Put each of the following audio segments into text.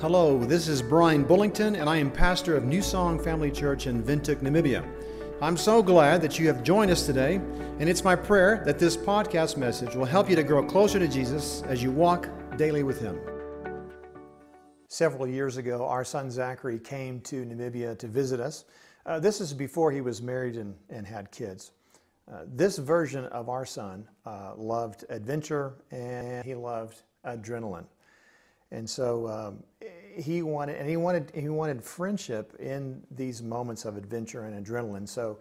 Hello, this is Brian Bullington, and I am pastor of New Song Family Church in Windhoek, Namibia. I'm so glad that you have joined us today, and it's my prayer that this podcast message will help you to grow closer to Jesus as you walk daily with Him. Several years ago, our son Zachary came to Namibia to visit us. Uh, this is before he was married and, and had kids. Uh, this version of our son uh, loved adventure and he loved adrenaline. And so um, he wanted, and he wanted, he wanted friendship in these moments of adventure and adrenaline. So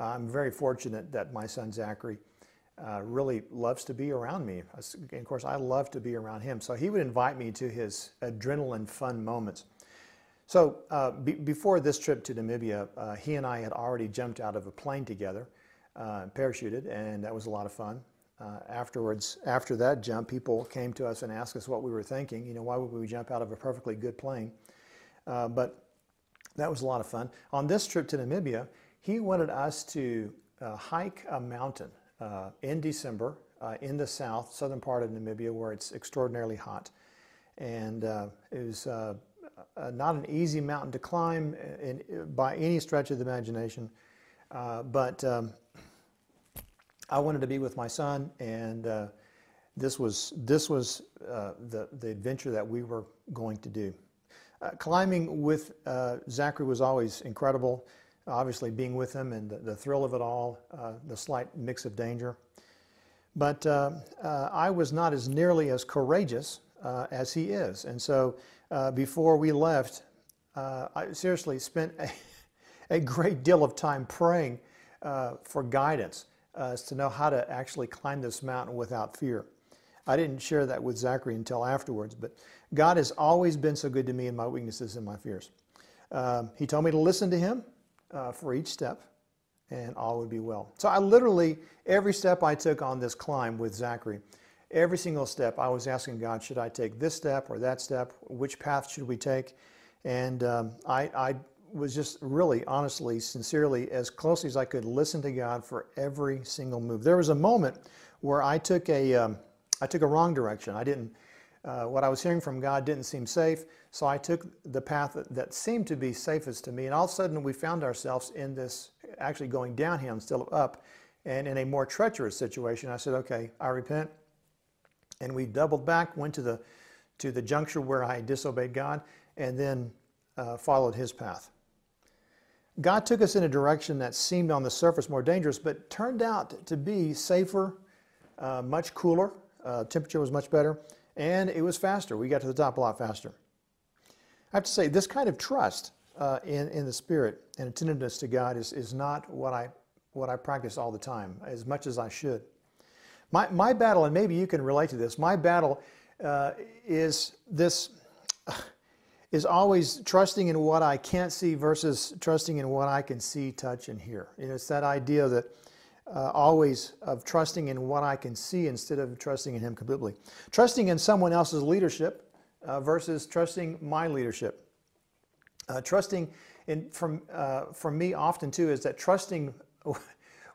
uh, I'm very fortunate that my son Zachary uh, really loves to be around me. And of course, I love to be around him. So he would invite me to his adrenaline fun moments. So uh, be, before this trip to Namibia, uh, he and I had already jumped out of a plane together, uh, parachuted, and that was a lot of fun. Uh, afterwards, after that jump, people came to us and asked us what we were thinking. You know, why would we jump out of a perfectly good plane? Uh, but that was a lot of fun. On this trip to Namibia, he wanted us to uh, hike a mountain uh, in December uh, in the south, southern part of Namibia, where it's extraordinarily hot. And uh, it was not an easy mountain to climb in, by any stretch of the imagination. but um, I wanted to be with my son, and uh, this was this was uh, the the adventure that we were going to do. Uh, climbing with uh, Zachary was always incredible. Obviously, being with him and the, the thrill of it all, uh, the slight mix of danger. But uh, I was not as nearly as courageous as he is, and so before we left, I seriously spent a, a great deal of time praying for guidance uh, is to know how to actually climb this mountain without fear. I didn't share that with Zachary until afterwards, but God has always been so good to me in my weaknesses and my fears. Um, he told me to listen to Him uh, for each step, and all would be well. So I literally, every step I took on this climb with Zachary, every single step, I was asking God, should I take this step or that step? Which path should we take? And um, I, I was just really, honestly, sincerely, as closely as I could listen to God for every single move. There was a moment where I took a, um, I took a wrong direction. I didn't, uh, what I was hearing from God didn't seem safe, so I took the path that, seemed to be safest to me. And all of a sudden, we found ourselves in this, actually going downhill instead of up, and in a more treacherous situation. I said, okay, I repent. And we doubled back, went to the, to the juncture where I disobeyed God, and then uh, followed His path. God took us in a direction that seemed on the surface more dangerous, but turned out to be safer, uh, much cooler, uh, temperature was much better, and it was faster. We got to the top a lot faster. I have to say, this kind of trust uh, in, in the Spirit and attentiveness to God is, is not what I, what I practice all the time, as much as I should. My, my battle, and maybe you can relate to this, my battle uh, is this is always trusting in what I can't see versus trusting in what I can see, touch, and hear. You know, it's that idea that uh, always of trusting in what I can see instead of trusting in Him completely. Trusting in someone else's leadership uh, versus trusting my leadership. Uh, trusting in from uh, from me often too is that trusting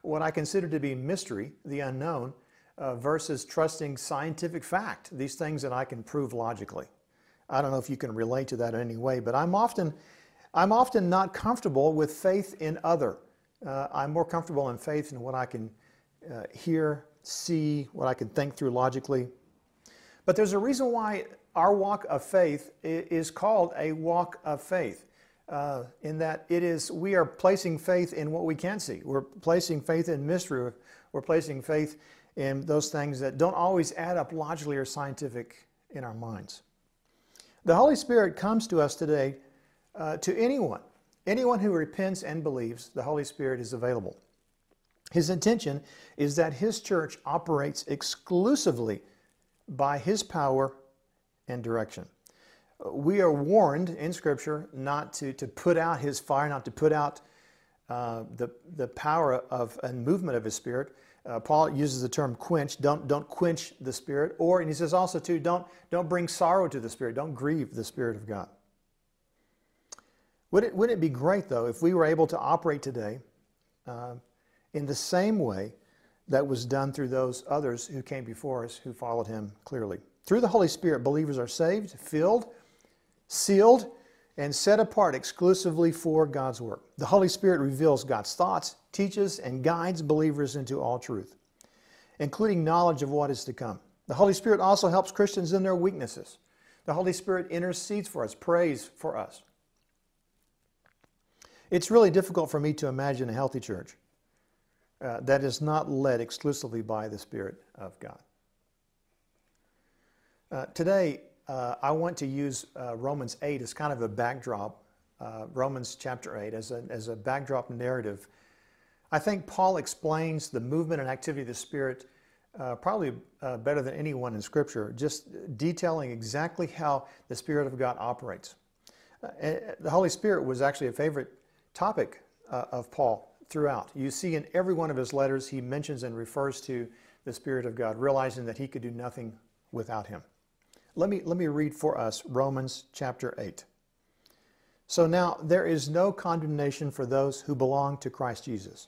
what I consider to be mystery, the unknown, uh, versus trusting scientific fact, these things that I can prove logically. I don't know if you can relate to that in any way, but I'm often, I'm often not comfortable with faith in other. Uh, I'm more comfortable in faith in what I can uh, hear, see, what I can think through logically. But there's a reason why our walk of faith is called a walk of faith. Uh, in that it is we are placing faith in what we can't see. We're placing faith in mystery. We're placing faith in those things that don't always add up logically or scientific in our minds. The Holy Spirit comes to us today uh, to anyone. Anyone who repents and believes, the Holy Spirit is available. His intention is that His church operates exclusively by His power and direction. We are warned in Scripture not to, to put out His fire, not to put out uh, the, the power of and movement of His Spirit, uh, Paul uses the term quench. Don't, don't quench the Spirit. Or, and he says also, too, don't, don't bring sorrow to the Spirit. Don't grieve the Spirit of God. Would it, wouldn't it be great, though, if we were able to operate today uh, in the same way that was done through those others who came before us who followed him clearly? Through the Holy Spirit, believers are saved, filled, sealed and set apart exclusively for God's work. The Holy Spirit reveals God's thoughts, teaches, and guides believers into all truth, including knowledge of what is to come. The Holy Spirit also helps Christians in their weaknesses. The Holy Spirit intercedes for us, prays for us. It's really difficult for me to imagine a healthy church uh, that is not led exclusively by the Spirit of God. Uh, today, uh, I want to use uh, Romans 8 as kind of a backdrop, uh, Romans chapter 8 as a, as a backdrop narrative. I think Paul explains the movement and activity of the Spirit uh, probably uh, better than anyone in Scripture, just detailing exactly how the Spirit of God operates. Uh, the Holy Spirit was actually a favorite topic uh, of Paul throughout. You see in every one of his letters, he mentions and refers to the Spirit of God, realizing that he could do nothing without him. Let me, let me read for us Romans chapter 8. So now there is no condemnation for those who belong to Christ Jesus.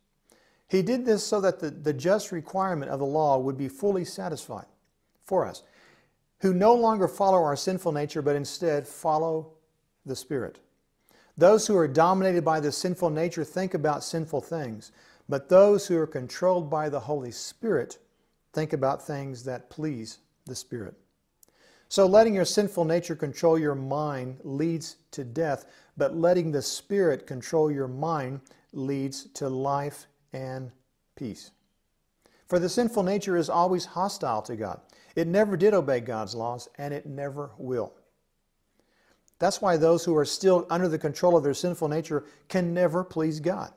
He did this so that the, the just requirement of the law would be fully satisfied for us, who no longer follow our sinful nature, but instead follow the Spirit. Those who are dominated by the sinful nature think about sinful things, but those who are controlled by the Holy Spirit think about things that please the Spirit. So, letting your sinful nature control your mind leads to death, but letting the Spirit control your mind leads to life and peace. For the sinful nature is always hostile to God. It never did obey God's laws, and it never will. That's why those who are still under the control of their sinful nature can never please God.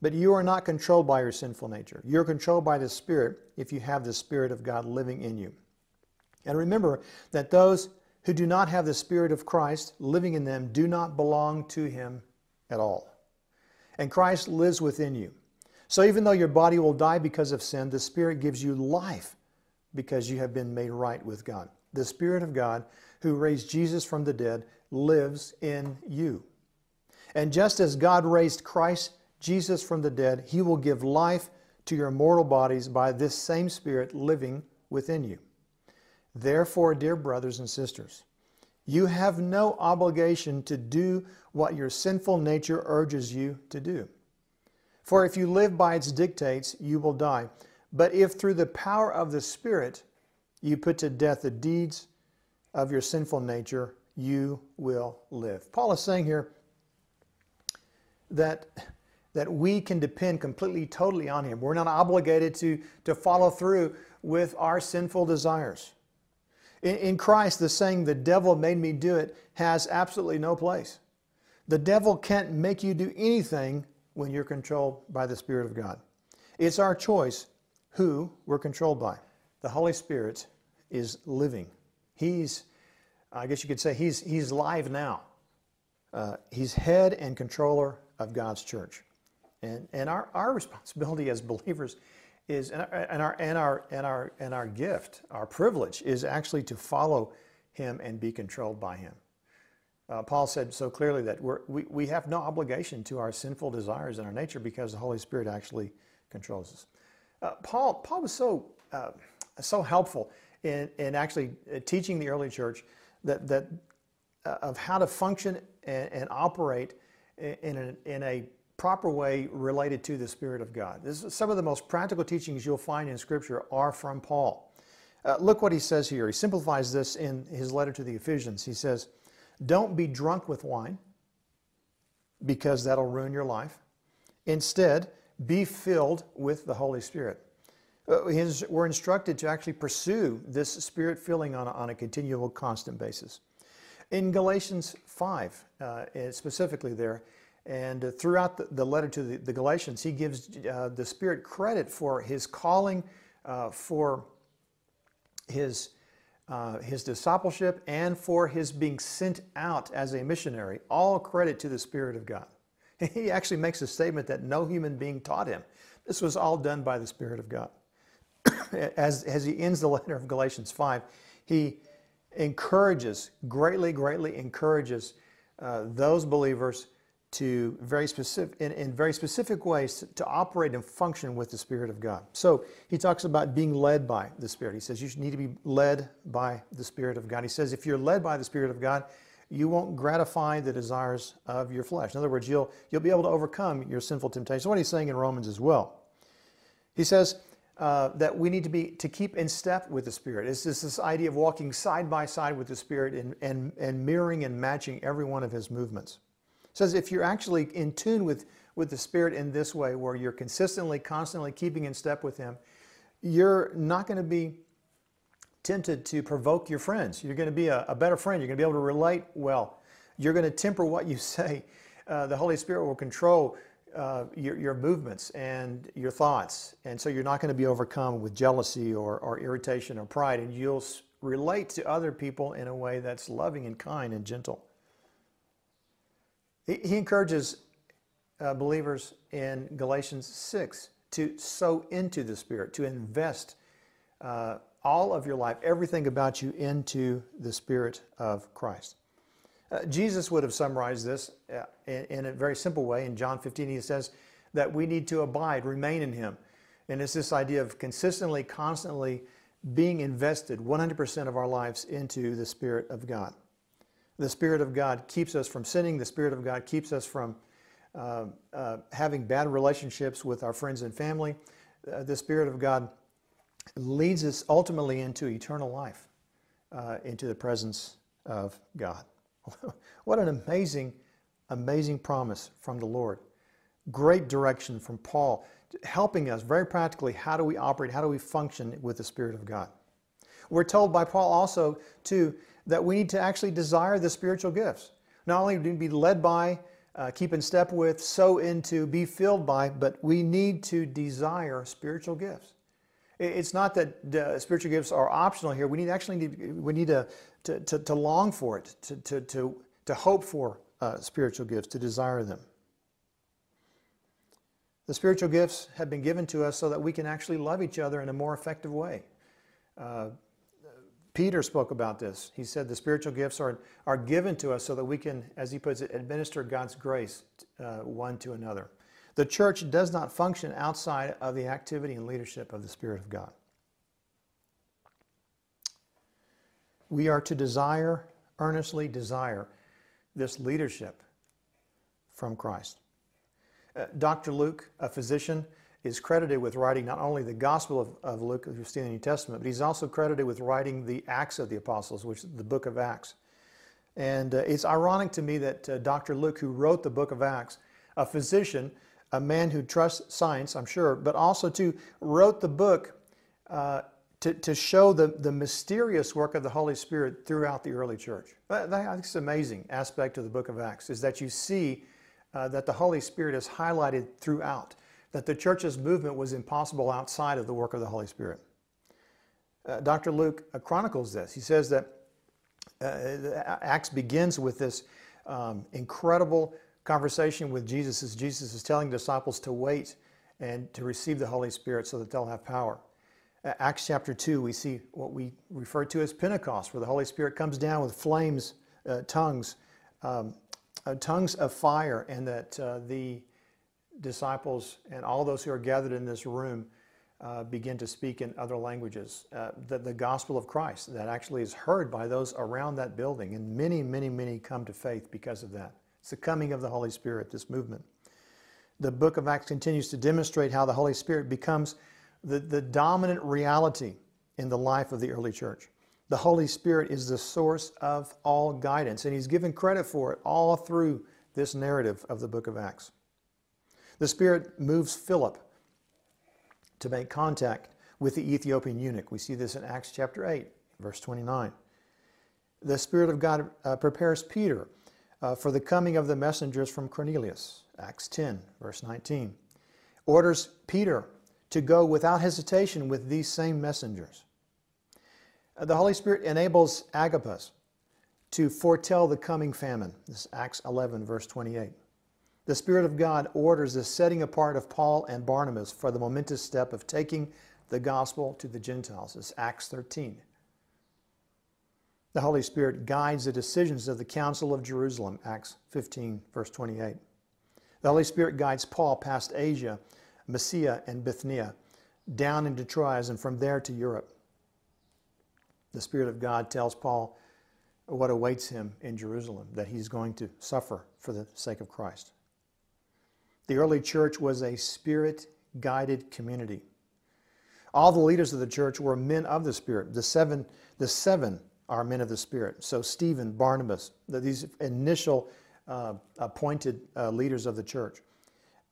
But you are not controlled by your sinful nature. You're controlled by the Spirit if you have the Spirit of God living in you. And remember that those who do not have the Spirit of Christ living in them do not belong to Him at all and Christ lives within you. So even though your body will die because of sin, the Spirit gives you life because you have been made right with God. The Spirit of God, who raised Jesus from the dead, lives in you. And just as God raised Christ Jesus from the dead, He will give life to your mortal bodies by this same Spirit living within you. Therefore, dear brothers and sisters, you have no obligation to do what your sinful nature urges you to do. For if you live by its dictates, you will die. But if through the power of the Spirit you put to death the deeds of your sinful nature, you will live. Paul is saying here that, that we can depend completely, totally on Him. We're not obligated to, to follow through with our sinful desires. In, in Christ, the saying, the devil made me do it, has absolutely no place. The devil can't make you do anything when you're controlled by the Spirit of God. It's our choice who we're controlled by. The Holy Spirit is living. He's, I guess you could say, he's, he's live now. Uh, he's head and controller of God's church. And, and our, our responsibility as believers is, and our, and our, and our, and our, gift, our privilege is actually to follow him and be controlled by him. Uh, Paul said so clearly that we we, have no obligation to our sinful desires and our nature because the Holy Spirit actually controls us. Uh, Paul, Paul was so, uh, so helpful in, in actually uh, teaching the early church that, that, uh, of how to function and, and operate in in a proper way related to the Spirit of God. This is some of the most practical teachings you'll find in Scripture are from Paul. Uh, look what he says here. He simplifies this in his letter to the Ephesians. He says, Don't be drunk with wine, because that'll ruin your life. Instead, be filled with the Holy Spirit. Uh, his, we're instructed to actually pursue this spirit filling on a, on a continual, constant basis. In Galatians 5, uh, specifically there, and uh, throughout the, the, letter to the, the, Galatians, he gives uh, the Spirit credit for his calling, uh, for his uh, his discipleship, and for his being sent out as a missionary. All credit to the Spirit of God. He actually makes a statement that no human being taught him. This was all done by the Spirit of God. as, as he ends the letter of Galatians 5, he encourages, greatly, greatly encourages uh, those believers to very specific, in, in very specific ways to, to, operate and function with the Spirit of God. So he talks about being led by the Spirit. He says you need to be led by the Spirit of God. He says if you're led by the Spirit of God, you won't gratify the desires of your flesh. In other words, you'll, you'll be able to overcome your sinful temptations. What he's saying in Romans as well. He says uh, that we need to be to keep in step with the Spirit. It's just this idea of walking side by side with the Spirit and, and, and mirroring and matching every one of his movements says if you're actually in tune with, with the Spirit in this way, where you're consistently, constantly keeping in step with Him, you're not going to be tempted to provoke your friends. You're going to be a, a, better friend. You're going to be able to relate well. You're going to temper what you say. Uh, the Holy Spirit will control uh, your, your, movements and your thoughts. And so you're not going to be overcome with jealousy or, or irritation or pride. And you'll relate to other people in a way that's loving and kind and gentle. He encourages uh, believers in Galatians 6 to sow into the Spirit, to invest uh, all of your life, everything about you, into the Spirit of Christ. Uh, Jesus would have summarized this uh, in, in, a very simple way. In John 15, he says that we need to abide, remain in Him. And it's this idea of consistently, constantly being invested 100% of our lives into the Spirit of God. The Spirit of God keeps us from sinning. The Spirit of God keeps us from uh, uh, having bad relationships with our friends and family. Uh, the Spirit of God leads us ultimately into eternal life, uh, into the presence of God. what an amazing, amazing promise from the Lord. Great direction from Paul, helping us very practically how do we operate, how do we function with the Spirit of God. We're told by Paul also, too, that we need to actually desire the spiritual gifts. Not only do we be led by, uh, keep in step with, sow into, be filled by, but we need to desire spiritual gifts. It's not that uh, spiritual gifts are optional here. We need actually need, we need to, to, to, to long for it, to, to, to, to hope for uh, spiritual gifts, to desire them. The spiritual gifts have been given to us so that we can actually love each other in a more effective way. Peter spoke about this. He said the spiritual gifts are, are given to us so that we can, as he puts it, administer God's grace uh, one to another. The church does not function outside of the activity and leadership of the Spirit of God. We are to desire, earnestly desire, this leadership from Christ. Uh, Dr. Luke, a physician, is credited with writing not only the Gospel of, of Luke, as we see in the New Testament, but he's also credited with writing the Acts of the Apostles, which is the book of Acts. And uh, it's ironic to me that uh, Dr. Luke, who wrote the book of Acts, a physician, a man who trusts science, I'm sure, but also to wrote the book uh, to, to show the, the mysterious work of the Holy Spirit throughout the early church. That, that, I think an amazing aspect of the book of Acts is that you see uh, that the Holy Spirit is highlighted throughout that the church's movement was impossible outside of the work of the Holy Spirit. Uh, Dr. Luke uh, chronicles this. He says that uh, Acts begins with this um, incredible conversation with Jesus as Jesus is telling disciples to wait and to receive the Holy Spirit so that they'll have power. Acts chapter 2, we see what we refer to as Pentecost, where the Holy Spirit comes down with flames, uh, tongues, um, uh, tongues of fire, and that uh, the disciples and all those who are gathered in this room uh, begin to speak in other languages. Uh, the, the gospel of Christ that actually is heard by those around that building, and many, many, many come to faith because of that. It's the coming of the Holy Spirit, this movement. The book of Acts continues to demonstrate how the Holy Spirit becomes the, the dominant reality in the life of the early church. The Holy Spirit is the source of all guidance, and He's given credit for it all through this narrative of the book of Acts. The Spirit moves Philip to make contact with the Ethiopian eunuch. We see this in Acts chapter 8, verse 29. The Spirit of God uh, prepares Peter uh, for the coming of the messengers from Cornelius. Acts 10, verse 19. Orders Peter to go without hesitation with these same messengers. The Holy Spirit enables Agabus to foretell the coming famine. This is Acts 11, verse 28. The Spirit of God orders the setting apart of Paul and Barnabas for the momentous step of taking the gospel to the Gentiles. Is Acts 13. The Holy Spirit guides the decisions of the Council of Jerusalem, Acts 15, verse 28. The Holy Spirit guides Paul past Asia, Mysia, and Bithynia, down into Troas, and from there to Europe. The Spirit of God tells Paul what awaits him in Jerusalem, that he's going to suffer for the sake of Christ. The early church was a spirit guided community. All the leaders of the church were men of the Spirit. The seven, the seven are men of the Spirit. So Stephen, Barnabas, these initial uh, appointed uh, leaders of the church,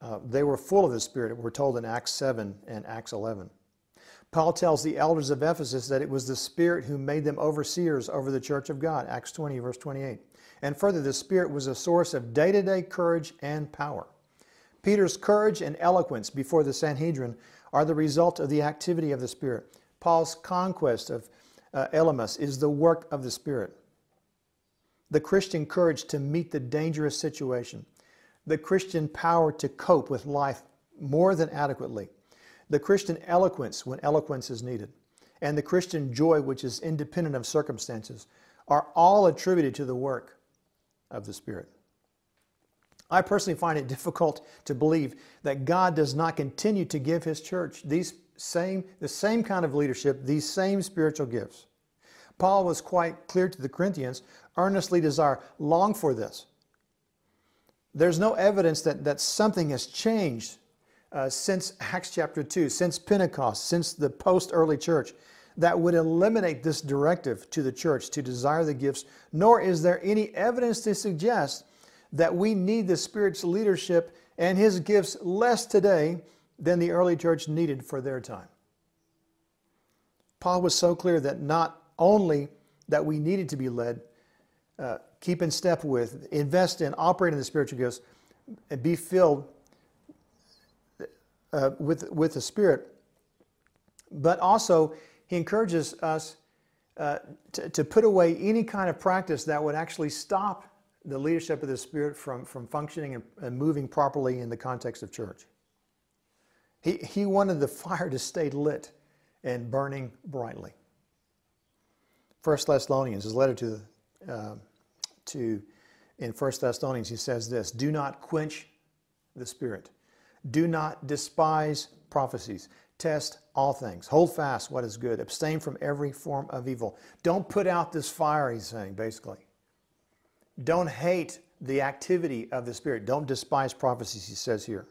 uh, they were full of the Spirit. We're told in Acts 7 and Acts 11. Paul tells the elders of Ephesus that it was the Spirit who made them overseers over the church of God, Acts 20, verse 28. And further, the Spirit was a source of day to day courage and power. Peter's courage and eloquence before the Sanhedrin are the result of the activity of the Spirit. Paul's conquest of uh, Elymas is the work of the Spirit. The Christian courage to meet the dangerous situation, the Christian power to cope with life more than adequately the Christian eloquence when eloquence is needed, and the Christian joy which is independent of circumstances are all attributed to the work of the Spirit. I personally find it difficult to believe that God does not continue to give His church these same, the same kind of leadership, these same spiritual gifts. Paul was quite clear to the Corinthians, earnestly desire, long for this. There's no evidence that, that something has changed uh, since Acts chapter 2, since Pentecost, since the post early church, that would eliminate this directive to the church to desire the gifts, nor is there any evidence to suggest that we need the Spirit's leadership and His gifts less today than the early church needed for their time. Paul was so clear that not only that we needed to be led, uh, keep in step with, invest in, operate in the spiritual gifts, and be filled uh, with, with the Spirit. But also, he encourages us uh, to, to put away any kind of practice that would actually stop the leadership of the Spirit from, from functioning and, and moving properly in the context of church. He, he wanted the fire to stay lit and burning brightly. First Thessalonians, his letter to, uh, to in First Thessalonians, he says this: "Do not quench the Spirit. Do not despise prophecies. Test all things. Hold fast what is good. Abstain from every form of evil. Don't put out this fire, he's saying, basically. Don't hate the activity of the Spirit. Don't despise prophecies, he says here.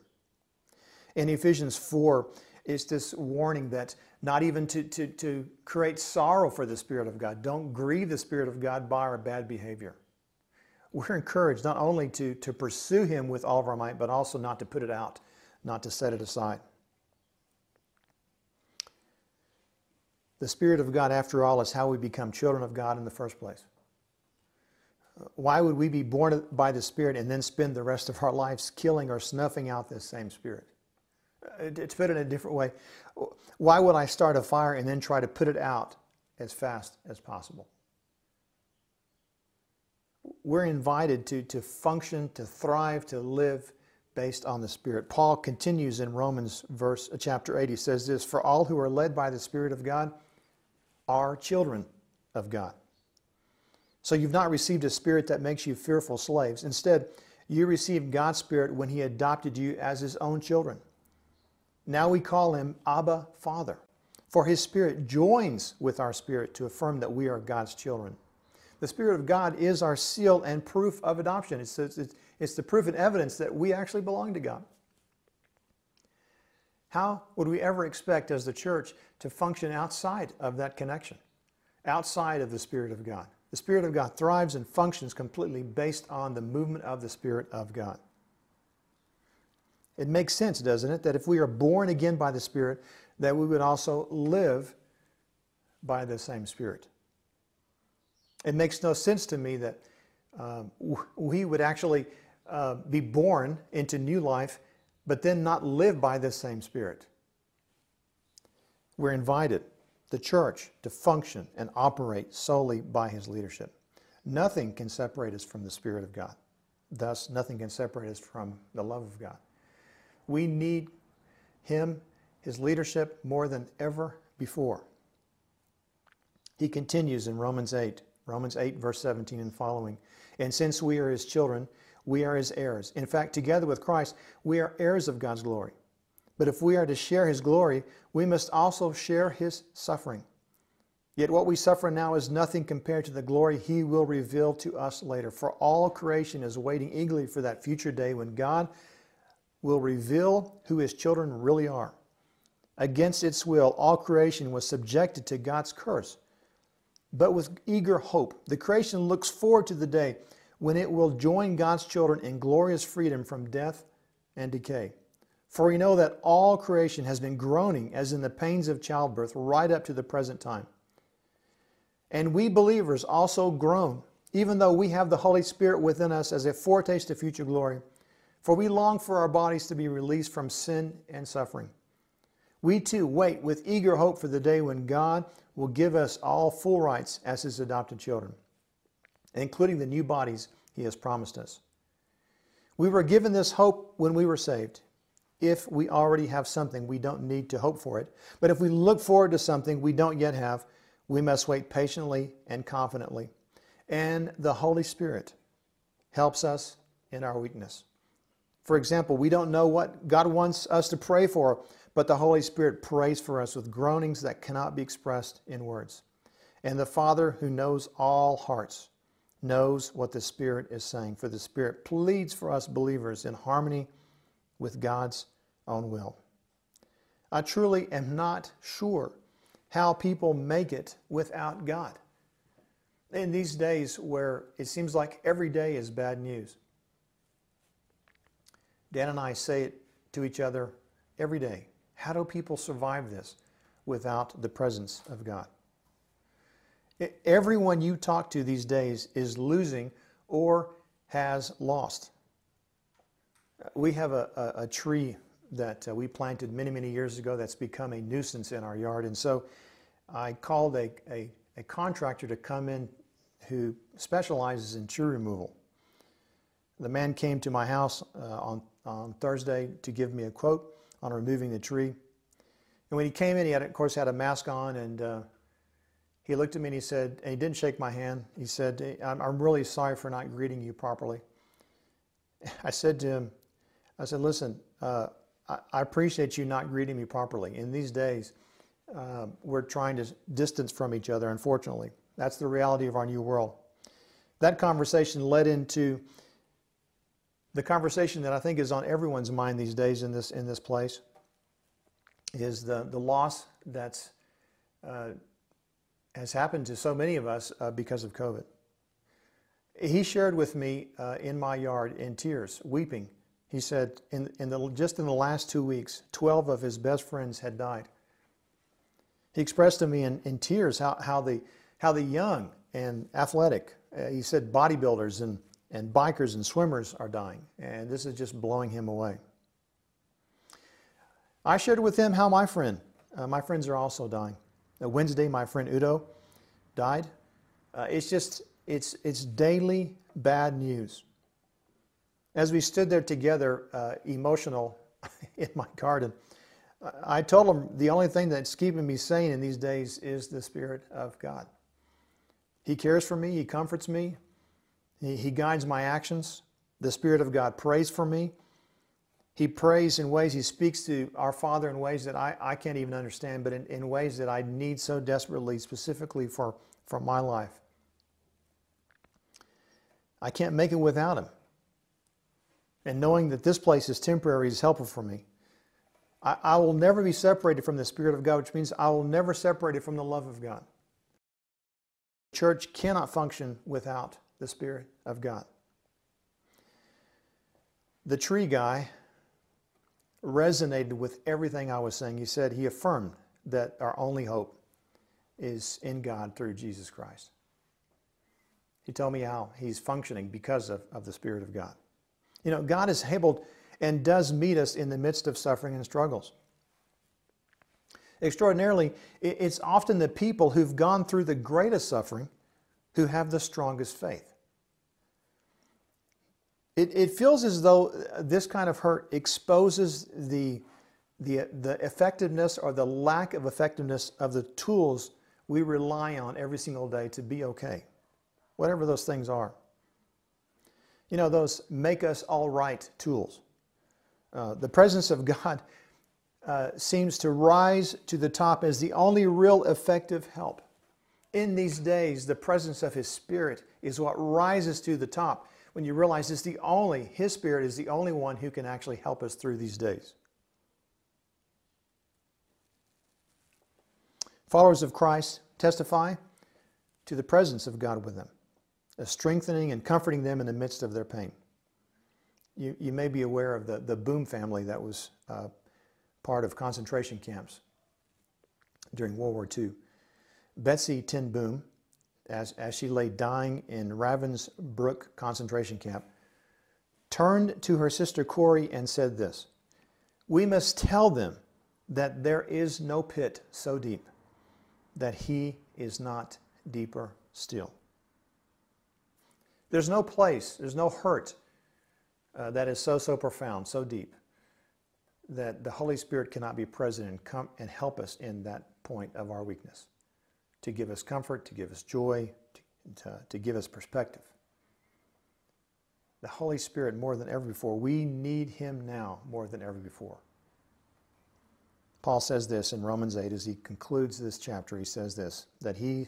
In Ephesians 4, it's this warning that not even to, to, to create sorrow for the Spirit of God. Don't grieve the Spirit of God by our bad behavior. We're encouraged not only to, to pursue Him with all of our might, but also not to put it out not to set it aside. The Spirit of God, after all, is how we become children of God in the first place. Why would we be born by the Spirit and then spend the rest of our lives killing or snuffing out this same Spirit? To put in a different way, why would I start a fire and then try to put it out as fast as possible? We're invited to, to function, to thrive, to live based on the Spirit. Paul continues in Romans verse uh, chapter 8. He says this, "For all who are led by the Spirit of God are children of God." So you've not received a spirit that makes you fearful slaves. Instead, you received God's Spirit when He adopted you as His own children. Now we call Him Abba, Father. For His Spirit joins with our spirit to affirm that we are God's children. The Spirit of God is our seal and proof of adoption. It's, it's, it's the proof and evidence that we actually belong to God. How would we ever expect as the church to function outside of that connection, outside of the Spirit of God? The Spirit of God thrives and functions completely based on the movement of the Spirit of God. It makes sense, doesn't it, that if we are born again by the Spirit, that we would also live by the same Spirit. It makes no sense to me that um, we would actually uh, be born into new life, but then not live by the same Spirit. We're invited the church to function and operate solely by his leadership. Nothing can separate us from the Spirit of God. Thus, nothing can separate us from the love of God. We need him, his leadership, more than ever before. He continues in Romans 8, Romans 8, verse 17 and following. And since we are his children, we are his heirs. In fact, together with Christ, we are heirs of God's glory. But if we are to share his glory, we must also share his suffering. Yet what we suffer now is nothing compared to the glory he will reveal to us later. For all creation is waiting eagerly for that future day when God will reveal who his children really are. Against its will, all creation was subjected to God's curse. But with eager hope, the creation looks forward to the day when it will join God's children in glorious freedom from death and decay. For we know that all creation has been groaning as in the pains of childbirth right up to the present time. And we believers also groan, even though we have the Holy Spirit within us as a foretaste of future glory. For we long for our bodies to be released from sin and suffering. We too wait with eager hope for the day when God will give us all full rights as His adopted children, including the new bodies He has promised us. We were given this hope when we were saved. If we already have something, we don't need to hope for it. But if we look forward to something we don't yet have, we must wait patiently and confidently. And the Holy Spirit helps us in our weakness. For example, we don't know what God wants us to pray for, but the Holy Spirit prays for us with groanings that cannot be expressed in words. And the Father, who knows all hearts, knows what the Spirit is saying, for the Spirit pleads for us believers in harmony with God's own will. I truly am not sure how people make it without God. In these days where it seems like every day is bad news, Dan and I say it to each other every day. How do people survive this without the presence of God? Everyone you talk to these days is losing or has lost. We have a, a, a tree that uh, we planted many, many years ago that's become a nuisance in our yard. And so I called a, a, a contractor to come in who specializes in tree removal. The man came to my house uh, on on Thursday to give me a quote on removing the tree. And when he came in, he had, of course, had a mask on, and uh, he looked at me and he said, and he didn't shake my hand. He said, I'm, I'm really sorry for not greeting you properly. I said to him, I said, listen, uh, I, I, appreciate you not greeting me properly. In these days, uh, we're trying to distance from each other, unfortunately. That's the reality of our new world. That conversation led into the conversation that I think is on everyone's mind these days in this in this place is the the loss that's uh, has happened to so many of us uh, because of COVID. He shared with me uh, in my yard in tears, weeping. He said, in, in the, just in the last two weeks, 12 of his best friends had died. He expressed to me in, in tears how, how, the, how the young and athletic, uh, he said bodybuilders and and bikers and swimmers are dying. And this is just blowing him away. I shared with him how my friend, uh, my friends are also dying. Uh, Wednesday, my friend Udo died. Uh, it's just, it's, it's daily bad news. As we stood there together, uh, emotional in my garden, I told him the only thing that's keeping me sane in these days is the Spirit of God. He cares for me, He comforts me, he, he guides my actions. The Spirit of God prays for me. He prays in ways, He speaks to our Father in ways that I, I can't even understand, but in, in ways that I need so desperately, specifically for, for my life. I can't make it without Him. And knowing that this place is temporary is helpful for me. I, I will never be separated from the Spirit of God, which means I will never separate it from the love of God. The church cannot function without the Spirit of God. The tree guy resonated with everything I was saying. He said he affirmed that our only hope is in God through Jesus Christ. He told me how he's functioning because of, of the Spirit of God. You know, God is able and does meet us in the midst of suffering and struggles. Extraordinarily, it's often the people who've gone through the greatest suffering who have the strongest faith. It, it feels as though uh, this kind of hurt exposes the, the, the effectiveness or the lack of effectiveness of the tools we rely on every single day to be okay, whatever those things are. You know, those make us all right tools. Uh, the presence of God uh, seems to rise to the top as the only real effective help. In these days, the presence of His Spirit is what rises to the top when you realize it's the only, His Spirit is the only one who can actually help us through these days. Followers of Christ testify to the presence of God with them, strengthening and comforting them in the midst of their pain. You, you may be aware of the, the Boom family that was uh, part of concentration camps during World War II. Betsy Ten Boom, as, as she lay dying in Ravensbrück concentration camp, turned to her sister Corrie and said this We must tell them that there is no pit so deep that he is not deeper still. There's no place, there's no hurt uh, that is so, so profound, so deep, that the Holy Spirit cannot be present and, come and help us in that point of our weakness, to give us comfort, to give us joy, to, to, to give us perspective. The Holy Spirit, more than ever before, we need Him now more than ever before. Paul says this in Romans 8 as he concludes this chapter. He says this that he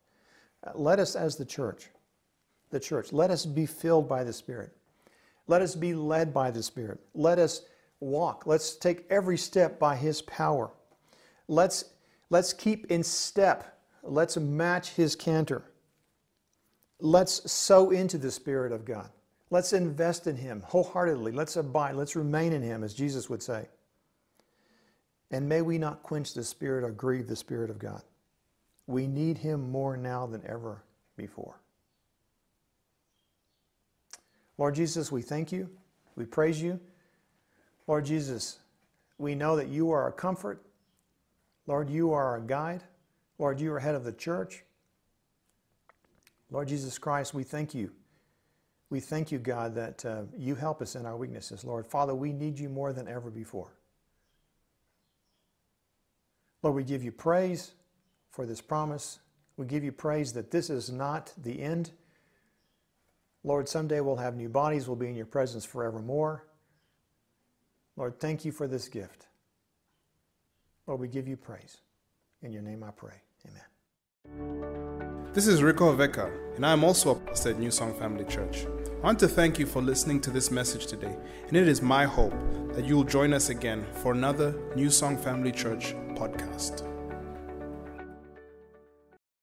Let us, as the church, the church, let us be filled by the Spirit. Let us be led by the Spirit. Let us walk. Let's take every step by His power. Let's, let's keep in step. Let's match His canter. Let's sow into the Spirit of God. Let's invest in Him wholeheartedly. Let's abide. Let's remain in Him, as Jesus would say. And may we not quench the Spirit or grieve the Spirit of God. We need Him more now than ever before. Lord Jesus, we thank you. We praise you. Lord Jesus, we know that you are our comfort. Lord, you are our guide. Lord, you are head of the church. Lord Jesus Christ, we thank you. We thank you, God, that uh, you help us in our weaknesses. Lord, Father, we need you more than ever before. Lord, we give you praise for this promise. We give you praise that this is not the end. Lord, someday we'll have new bodies. We'll be in your presence forevermore. Lord, thank you for this gift. Lord, we give you praise. In your name I pray. Amen. This is Rico Veka, and I am also a pastor at New Song Family Church. I want to thank you for listening to this message today, and it is my hope that you will join us again for another New Song Family Church podcast.